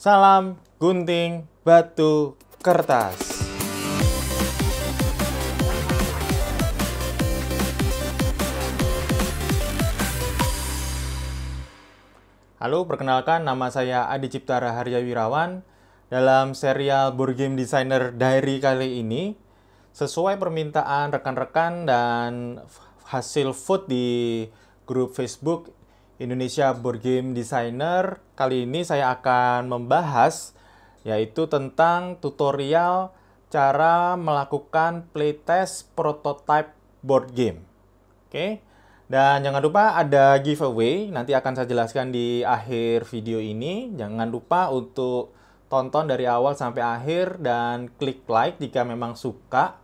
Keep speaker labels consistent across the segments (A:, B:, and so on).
A: Salam gunting batu kertas. Halo, perkenalkan nama saya Adi Cipta Raharja Wirawan. Dalam serial Board Game Designer Diary kali ini, sesuai permintaan rekan-rekan dan hasil vote di grup Facebook Indonesia Board Game Designer, kali ini saya akan membahas yaitu tentang tutorial cara melakukan playtest prototype board game. Oke. Dan jangan lupa ada giveaway, nanti akan saya jelaskan di akhir video ini. Jangan lupa untuk tonton dari awal sampai akhir dan klik like jika memang suka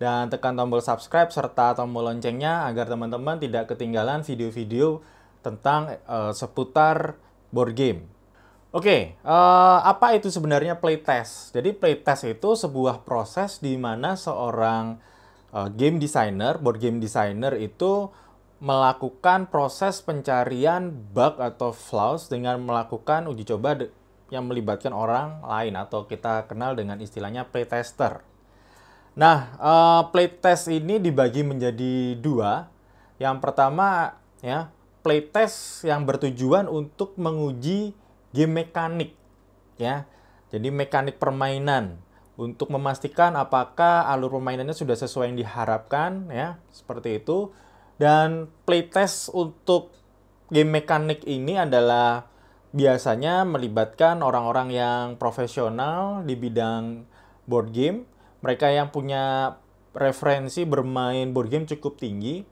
A: dan tekan tombol subscribe serta tombol loncengnya agar teman-teman tidak ketinggalan video-video tentang uh, seputar board game. Oke, okay, uh, eh, apa itu sebenarnya playtest? Jadi playtest itu sebuah proses di mana seorang uh, game designer, board game designer itu melakukan proses pencarian bug atau flaws dengan melakukan uji coba yang melibatkan orang lain atau kita kenal dengan istilahnya playtester. Nah, uh, playtest ini dibagi menjadi dua. Yang pertama ya, playtest yang bertujuan untuk menguji game mekanik ya. Jadi mekanik permainan untuk memastikan apakah alur permainannya sudah sesuai yang diharapkan ya, seperti itu dan playtest untuk game mekanik ini adalah biasanya melibatkan orang-orang yang profesional di bidang board game. Mereka yang punya referensi bermain board game cukup tinggi.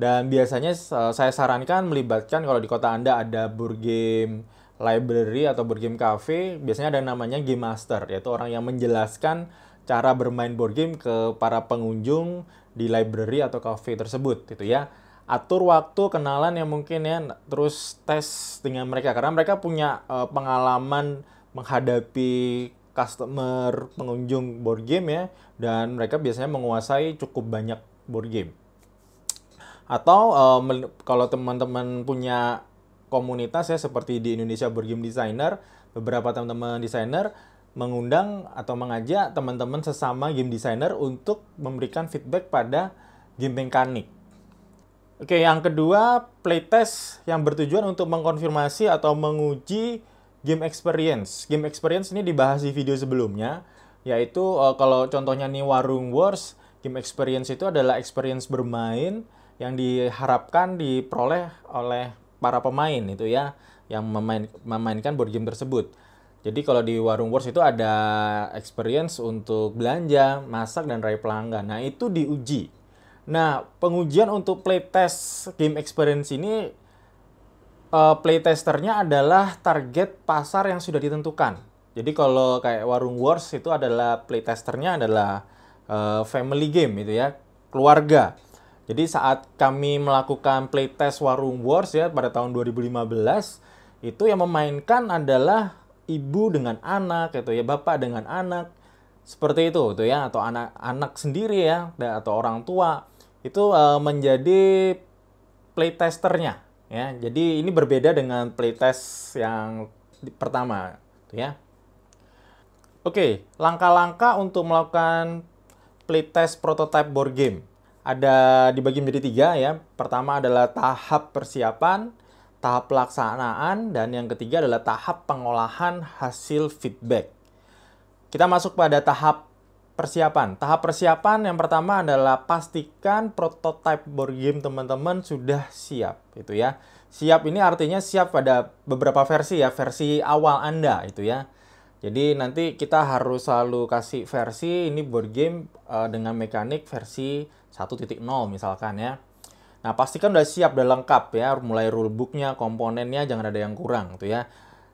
A: Dan biasanya saya sarankan melibatkan kalau di kota Anda ada board game library atau board game cafe, biasanya ada namanya game master, yaitu orang yang menjelaskan cara bermain board game ke para pengunjung di library atau cafe tersebut gitu ya. Atur waktu kenalan yang mungkin ya terus tes dengan mereka karena mereka punya uh, pengalaman menghadapi customer pengunjung board game ya dan mereka biasanya menguasai cukup banyak board game atau uh, kalau teman-teman punya komunitas ya seperti di Indonesia Board Game Designer beberapa teman-teman desainer mengundang atau mengajak teman-teman sesama game designer untuk memberikan feedback pada game mekanik. Oke, yang kedua playtest yang bertujuan untuk mengkonfirmasi atau menguji game experience. Game experience ini dibahas di video sebelumnya, yaitu uh, kalau contohnya nih Warung Wars, game experience itu adalah experience bermain yang diharapkan diperoleh oleh para pemain itu ya, yang memain, memainkan board game tersebut. Jadi kalau di Warung Wars itu ada experience untuk belanja, masak, dan raih pelanggan. Nah, itu diuji. Nah, pengujian untuk playtest game experience ini, uh, playtesternya adalah target pasar yang sudah ditentukan. Jadi kalau kayak Warung Wars itu adalah playtesternya adalah uh, family game itu ya, keluarga. Jadi saat kami melakukan playtest Warung Wars ya pada tahun 2015, itu yang memainkan adalah ibu dengan anak gitu ya, bapak dengan anak seperti itu tuh ya atau anak-anak sendiri ya atau orang tua itu uh, menjadi playtesternya ya. Jadi ini berbeda dengan playtest yang pertama tuh ya. Oke, langkah-langkah untuk melakukan playtest prototype board game ada dibagi menjadi tiga ya. Pertama adalah tahap persiapan, tahap pelaksanaan, dan yang ketiga adalah tahap pengolahan hasil feedback. Kita masuk pada tahap persiapan. Tahap persiapan yang pertama adalah pastikan prototype board game teman-teman sudah siap, itu ya. Siap ini artinya siap pada beberapa versi ya, versi awal Anda itu ya. Jadi nanti kita harus selalu kasih versi ini board game uh, dengan mekanik versi 1.0 misalkan ya. Nah, pastikan udah siap, udah lengkap ya, mulai rulebooknya, komponennya, jangan ada yang kurang tuh ya.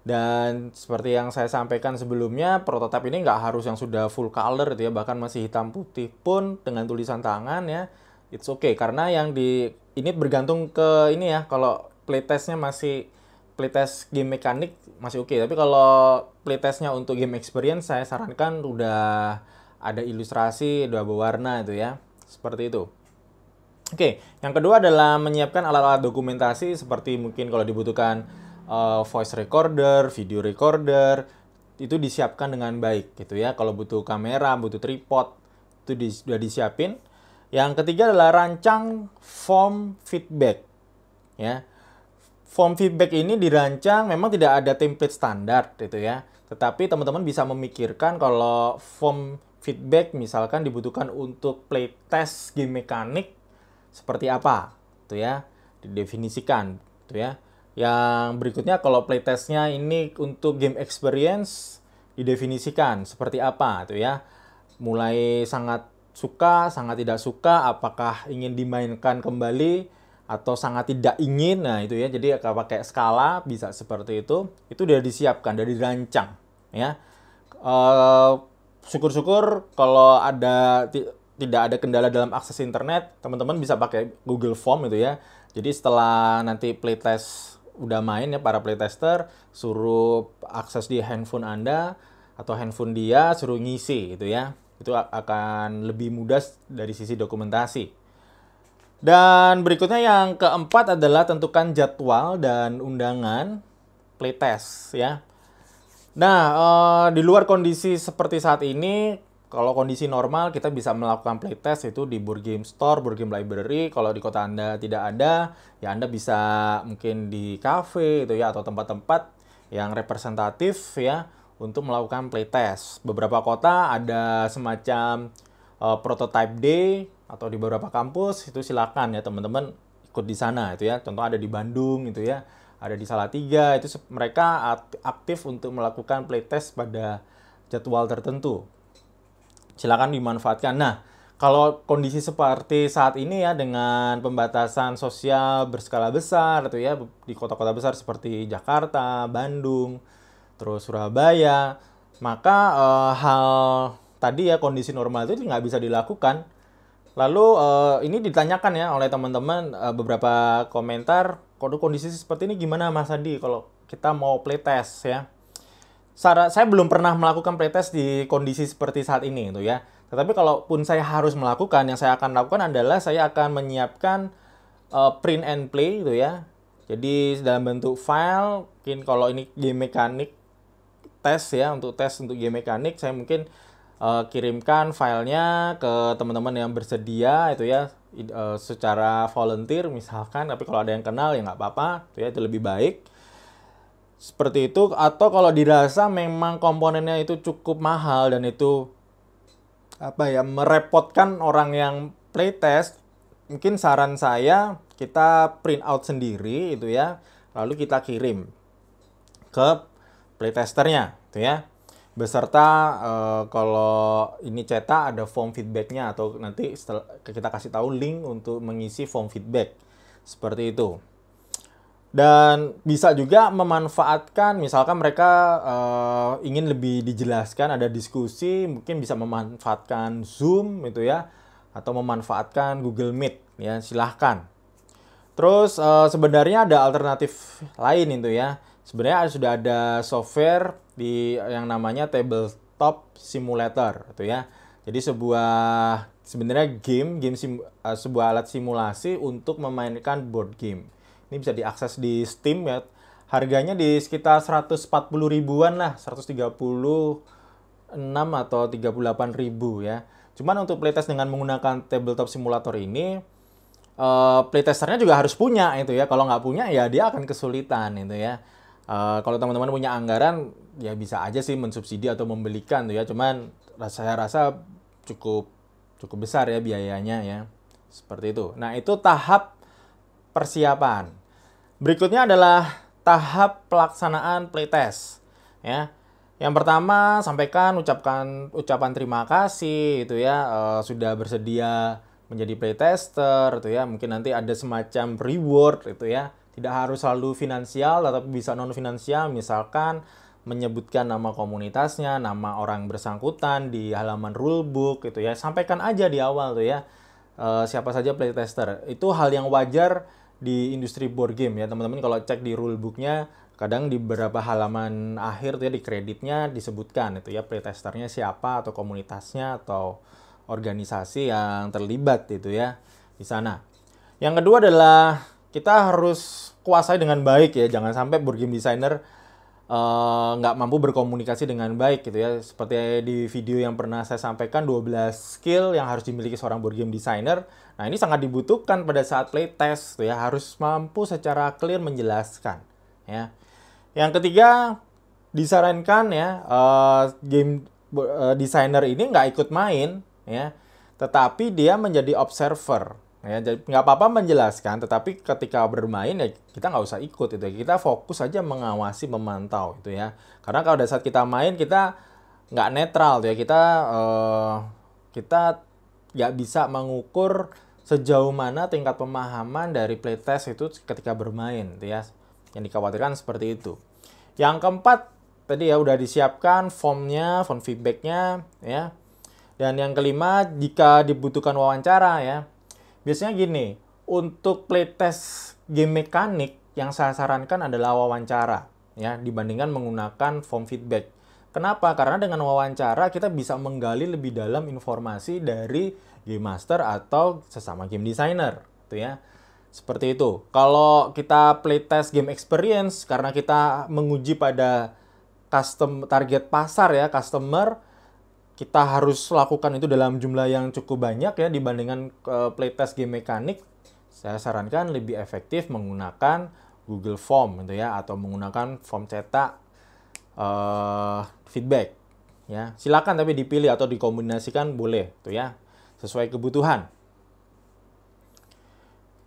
A: Dan seperti yang saya sampaikan sebelumnya, prototipe ini nggak harus yang sudah full color gitu ya, bahkan masih hitam putih pun dengan tulisan tangan ya, it's okay. Karena yang di ini bergantung ke ini ya, kalau playtestnya masih playtest game mekanik masih oke, okay. tapi kalau playtestnya untuk game experience saya sarankan udah ada ilustrasi, udah berwarna itu ya, seperti itu. Oke, yang kedua adalah menyiapkan alat-alat dokumentasi seperti mungkin kalau dibutuhkan uh, voice recorder, video recorder, itu disiapkan dengan baik gitu ya. Kalau butuh kamera, butuh tripod itu di, sudah disiapin. Yang ketiga adalah rancang form feedback ya. Form feedback ini dirancang memang tidak ada template standar gitu ya. Tetapi teman-teman bisa memikirkan kalau form feedback misalkan dibutuhkan untuk playtest game mekanik seperti apa gitu ya. Didefinisikan gitu ya. Yang berikutnya kalau playtestnya ini untuk game experience didefinisikan seperti apa tuh ya. Mulai sangat suka, sangat tidak suka, apakah ingin dimainkan kembali atau sangat tidak ingin. Nah, itu ya. Jadi kalau pakai skala bisa seperti itu. Itu sudah disiapkan, dari dirancang ya. Uh, syukur-syukur kalau ada tidak ada kendala dalam akses internet, teman-teman bisa pakai Google Form itu ya. Jadi setelah nanti playtest udah main ya para playtester suruh akses di handphone Anda atau handphone dia suruh ngisi gitu ya. Itu akan lebih mudah dari sisi dokumentasi. Dan berikutnya yang keempat adalah tentukan jadwal dan undangan playtest ya. Nah, eh, di luar kondisi seperti saat ini, kalau kondisi normal kita bisa melakukan playtest itu di Board Game Store, Board Game Library. Kalau di kota Anda tidak ada, ya Anda bisa mungkin di cafe itu ya atau tempat-tempat yang representatif ya untuk melakukan playtest. Beberapa kota ada semacam uh, prototype day atau di beberapa kampus itu silakan ya teman-teman ikut di sana itu ya. Contoh ada di Bandung itu ya, ada di Salatiga itu mereka aktif untuk melakukan playtest pada jadwal tertentu silakan dimanfaatkan. Nah, kalau kondisi seperti saat ini ya dengan pembatasan sosial berskala besar itu ya di kota-kota besar seperti Jakarta, Bandung, terus Surabaya, maka uh, hal tadi ya kondisi normal itu nggak bisa dilakukan. Lalu uh, ini ditanyakan ya oleh teman-teman uh, beberapa komentar, kode kondisi seperti ini gimana Mas Adi kalau kita mau playtest ya? saya belum pernah melakukan pretest di kondisi seperti saat ini gitu ya. Tetapi kalaupun saya harus melakukan, yang saya akan lakukan adalah saya akan menyiapkan uh, print and play gitu ya. Jadi dalam bentuk file, mungkin kalau ini game mekanik tes ya untuk tes untuk game mekanik, saya mungkin uh, kirimkan filenya ke teman-teman yang bersedia itu ya uh, secara volunteer misalkan. Tapi kalau ada yang kenal ya nggak apa-apa, itu ya itu lebih baik seperti itu atau kalau dirasa memang komponennya itu cukup mahal dan itu apa ya merepotkan orang yang playtest mungkin saran saya kita print out sendiri itu ya lalu kita kirim ke playtesternya itu ya beserta uh, kalau ini cetak ada form feedbacknya atau nanti setelah kita kasih tahu link untuk mengisi form feedback. Seperti itu. Dan bisa juga memanfaatkan misalkan mereka uh, ingin lebih dijelaskan ada diskusi mungkin bisa memanfaatkan Zoom itu ya atau memanfaatkan Google Meet ya silahkan. Terus uh, sebenarnya ada alternatif lain itu ya sebenarnya sudah ada software di yang namanya tabletop simulator itu ya jadi sebuah sebenarnya game game sim, uh, sebuah alat simulasi untuk memainkan board game ini bisa diakses di Steam ya. Harganya di sekitar 140 ribuan lah, 136 atau 38 ribu ya. Cuman untuk playtest dengan menggunakan tabletop simulator ini, uh, playtesternya juga harus punya itu ya. Kalau nggak punya ya dia akan kesulitan itu ya. Uh, kalau teman-teman punya anggaran ya bisa aja sih mensubsidi atau membelikan tuh ya. Cuman saya rasa cukup cukup besar ya biayanya ya. Seperti itu. Nah, itu tahap persiapan. Berikutnya adalah tahap pelaksanaan playtest. Ya. Yang pertama sampaikan ucapkan ucapan terima kasih itu ya uh, sudah bersedia menjadi playtester itu ya. Mungkin nanti ada semacam reward itu ya. Tidak harus selalu finansial tetapi bisa non finansial misalkan menyebutkan nama komunitasnya, nama orang bersangkutan di halaman rulebook gitu ya. Sampaikan aja di awal tuh ya. Uh, siapa saja playtester. Itu hal yang wajar di industri board game ya teman-teman kalau cek di rulebooknya kadang di beberapa halaman akhir tuh ya di kreditnya disebutkan itu ya playtesternya siapa atau komunitasnya atau organisasi yang terlibat itu ya di sana. Yang kedua adalah kita harus kuasai dengan baik ya jangan sampai board game designer eh, nggak uh, mampu berkomunikasi dengan baik gitu ya. Seperti di video yang pernah saya sampaikan 12 skill yang harus dimiliki seorang board game designer. Nah, ini sangat dibutuhkan pada saat playtest ya, harus mampu secara clear menjelaskan ya. Yang ketiga disarankan ya uh, game uh, designer ini nggak ikut main ya, tetapi dia menjadi observer ya jadi nggak apa-apa menjelaskan tetapi ketika bermain ya kita nggak usah ikut itu. Kita fokus aja mengawasi memantau itu ya. Karena kalau pada saat kita main kita nggak netral tuh ya. Kita uh, kita nggak bisa mengukur sejauh mana tingkat pemahaman dari playtest itu ketika bermain itu ya. Yang dikhawatirkan seperti itu. Yang keempat tadi ya udah disiapkan formnya form feedbacknya ya. Dan yang kelima jika dibutuhkan wawancara ya Biasanya gini, untuk playtest game mekanik yang saya sarankan adalah wawancara ya dibandingkan menggunakan form feedback. Kenapa? Karena dengan wawancara kita bisa menggali lebih dalam informasi dari game master atau sesama game designer, gitu ya. Seperti itu. Kalau kita playtest game experience karena kita menguji pada custom target pasar ya, customer kita harus lakukan itu dalam jumlah yang cukup banyak ya dibandingkan uh, playtest game mekanik, saya sarankan lebih efektif menggunakan Google Form gitu ya atau menggunakan form cetak uh, feedback ya. Silakan tapi dipilih atau dikombinasikan boleh tuh ya sesuai kebutuhan.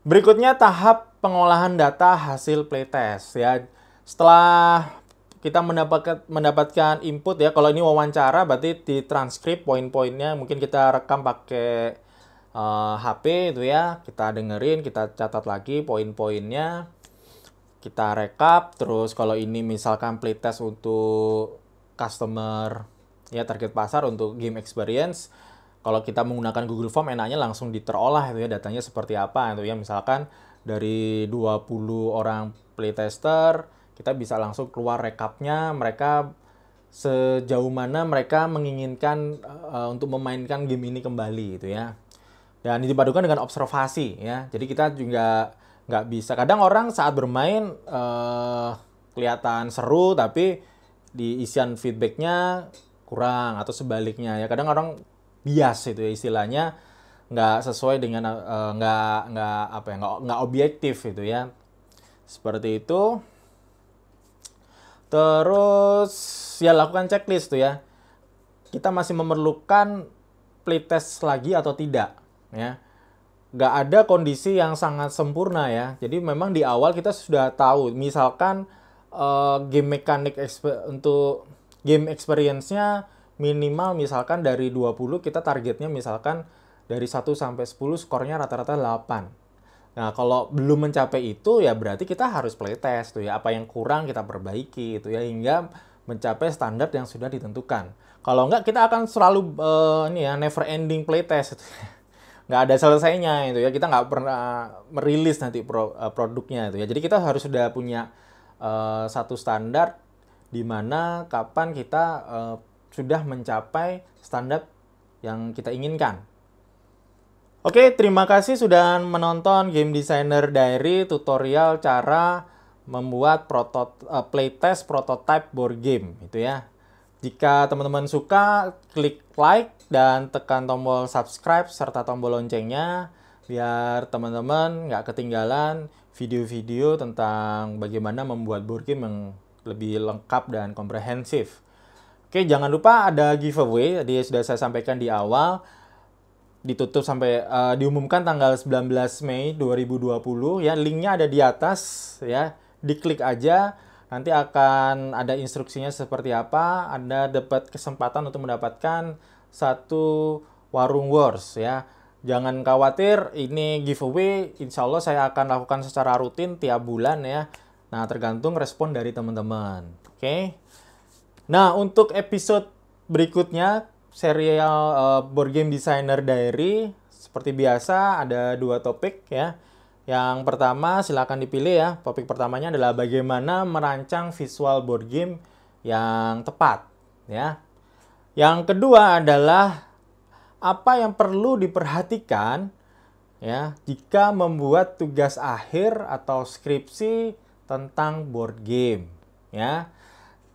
A: Berikutnya tahap pengolahan data hasil playtest ya. Setelah kita mendapatkan mendapatkan input ya. Kalau ini wawancara berarti di transkrip poin-poinnya mungkin kita rekam pakai uh, eh, HP itu ya. Kita dengerin, kita catat lagi poin-poinnya. Kita rekap terus kalau ini misalkan playtest untuk customer ya target pasar untuk game experience kalau kita menggunakan Google Form enaknya langsung diterolah itu ya datanya seperti apa itu ya misalkan dari 20 orang playtester kita bisa langsung keluar rekapnya mereka sejauh mana mereka menginginkan uh, untuk memainkan game ini kembali itu ya. Dan dipadukan dengan observasi ya. Jadi kita juga nggak bisa. Kadang orang saat bermain uh, kelihatan seru tapi di isian feedbacknya kurang atau sebaliknya ya. Kadang orang bias itu ya istilahnya nggak sesuai dengan uh, nggak nggak apa ya nggak nggak objektif itu ya. Seperti itu Terus ya lakukan checklist tuh ya. Kita masih memerlukan playtest lagi atau tidak ya. Gak ada kondisi yang sangat sempurna ya. Jadi memang di awal kita sudah tahu misalkan uh, game mekanik untuk game experience-nya minimal misalkan dari 20 kita targetnya misalkan dari 1 sampai 10 skornya rata-rata 8. Nah, kalau belum mencapai itu ya berarti kita harus playtest tuh ya. Apa yang kurang kita perbaiki itu ya hingga mencapai standar yang sudah ditentukan. Kalau enggak kita akan selalu uh, ini ya never ending playtest. Gitu. nggak ada selesainya itu ya. Kita nggak pernah merilis nanti pro, uh, produknya itu ya. Jadi kita harus sudah punya uh, satu standar di mana kapan kita uh, sudah mencapai standar yang kita inginkan. Oke, terima kasih sudah menonton Game Designer Diary tutorial cara membuat protot uh, playtest prototype board game itu ya. Jika teman-teman suka, klik like dan tekan tombol subscribe serta tombol loncengnya biar teman-teman nggak ketinggalan video-video tentang bagaimana membuat board game yang lebih lengkap dan komprehensif. Oke, jangan lupa ada giveaway, tadi sudah saya sampaikan di awal ditutup sampai uh, diumumkan tanggal 19 Mei 2020 ya linknya ada di atas ya. Diklik aja nanti akan ada instruksinya seperti apa. Anda dapat kesempatan untuk mendapatkan satu warung wars ya. Jangan khawatir ini giveaway. Insya Allah saya akan lakukan secara rutin tiap bulan ya. Nah tergantung respon dari teman-teman. Oke? Okay? nah untuk episode berikutnya serial uh, board game designer diary seperti biasa ada dua topik ya. Yang pertama silakan dipilih ya. Topik pertamanya adalah bagaimana merancang visual board game yang tepat ya. Yang kedua adalah apa yang perlu diperhatikan ya jika membuat tugas akhir atau skripsi tentang board game ya.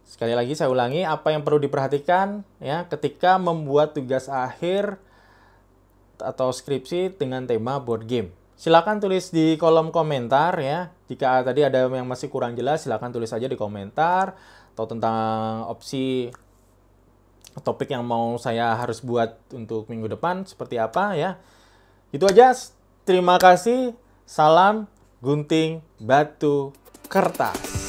A: Sekali lagi saya ulangi apa yang perlu diperhatikan ya ketika membuat tugas akhir atau skripsi dengan tema board game. Silakan tulis di kolom komentar ya. Jika tadi ada yang masih kurang jelas silakan tulis saja di komentar atau tentang opsi topik yang mau saya harus buat untuk minggu depan seperti apa ya. Itu aja. Terima kasih. Salam gunting batu kertas.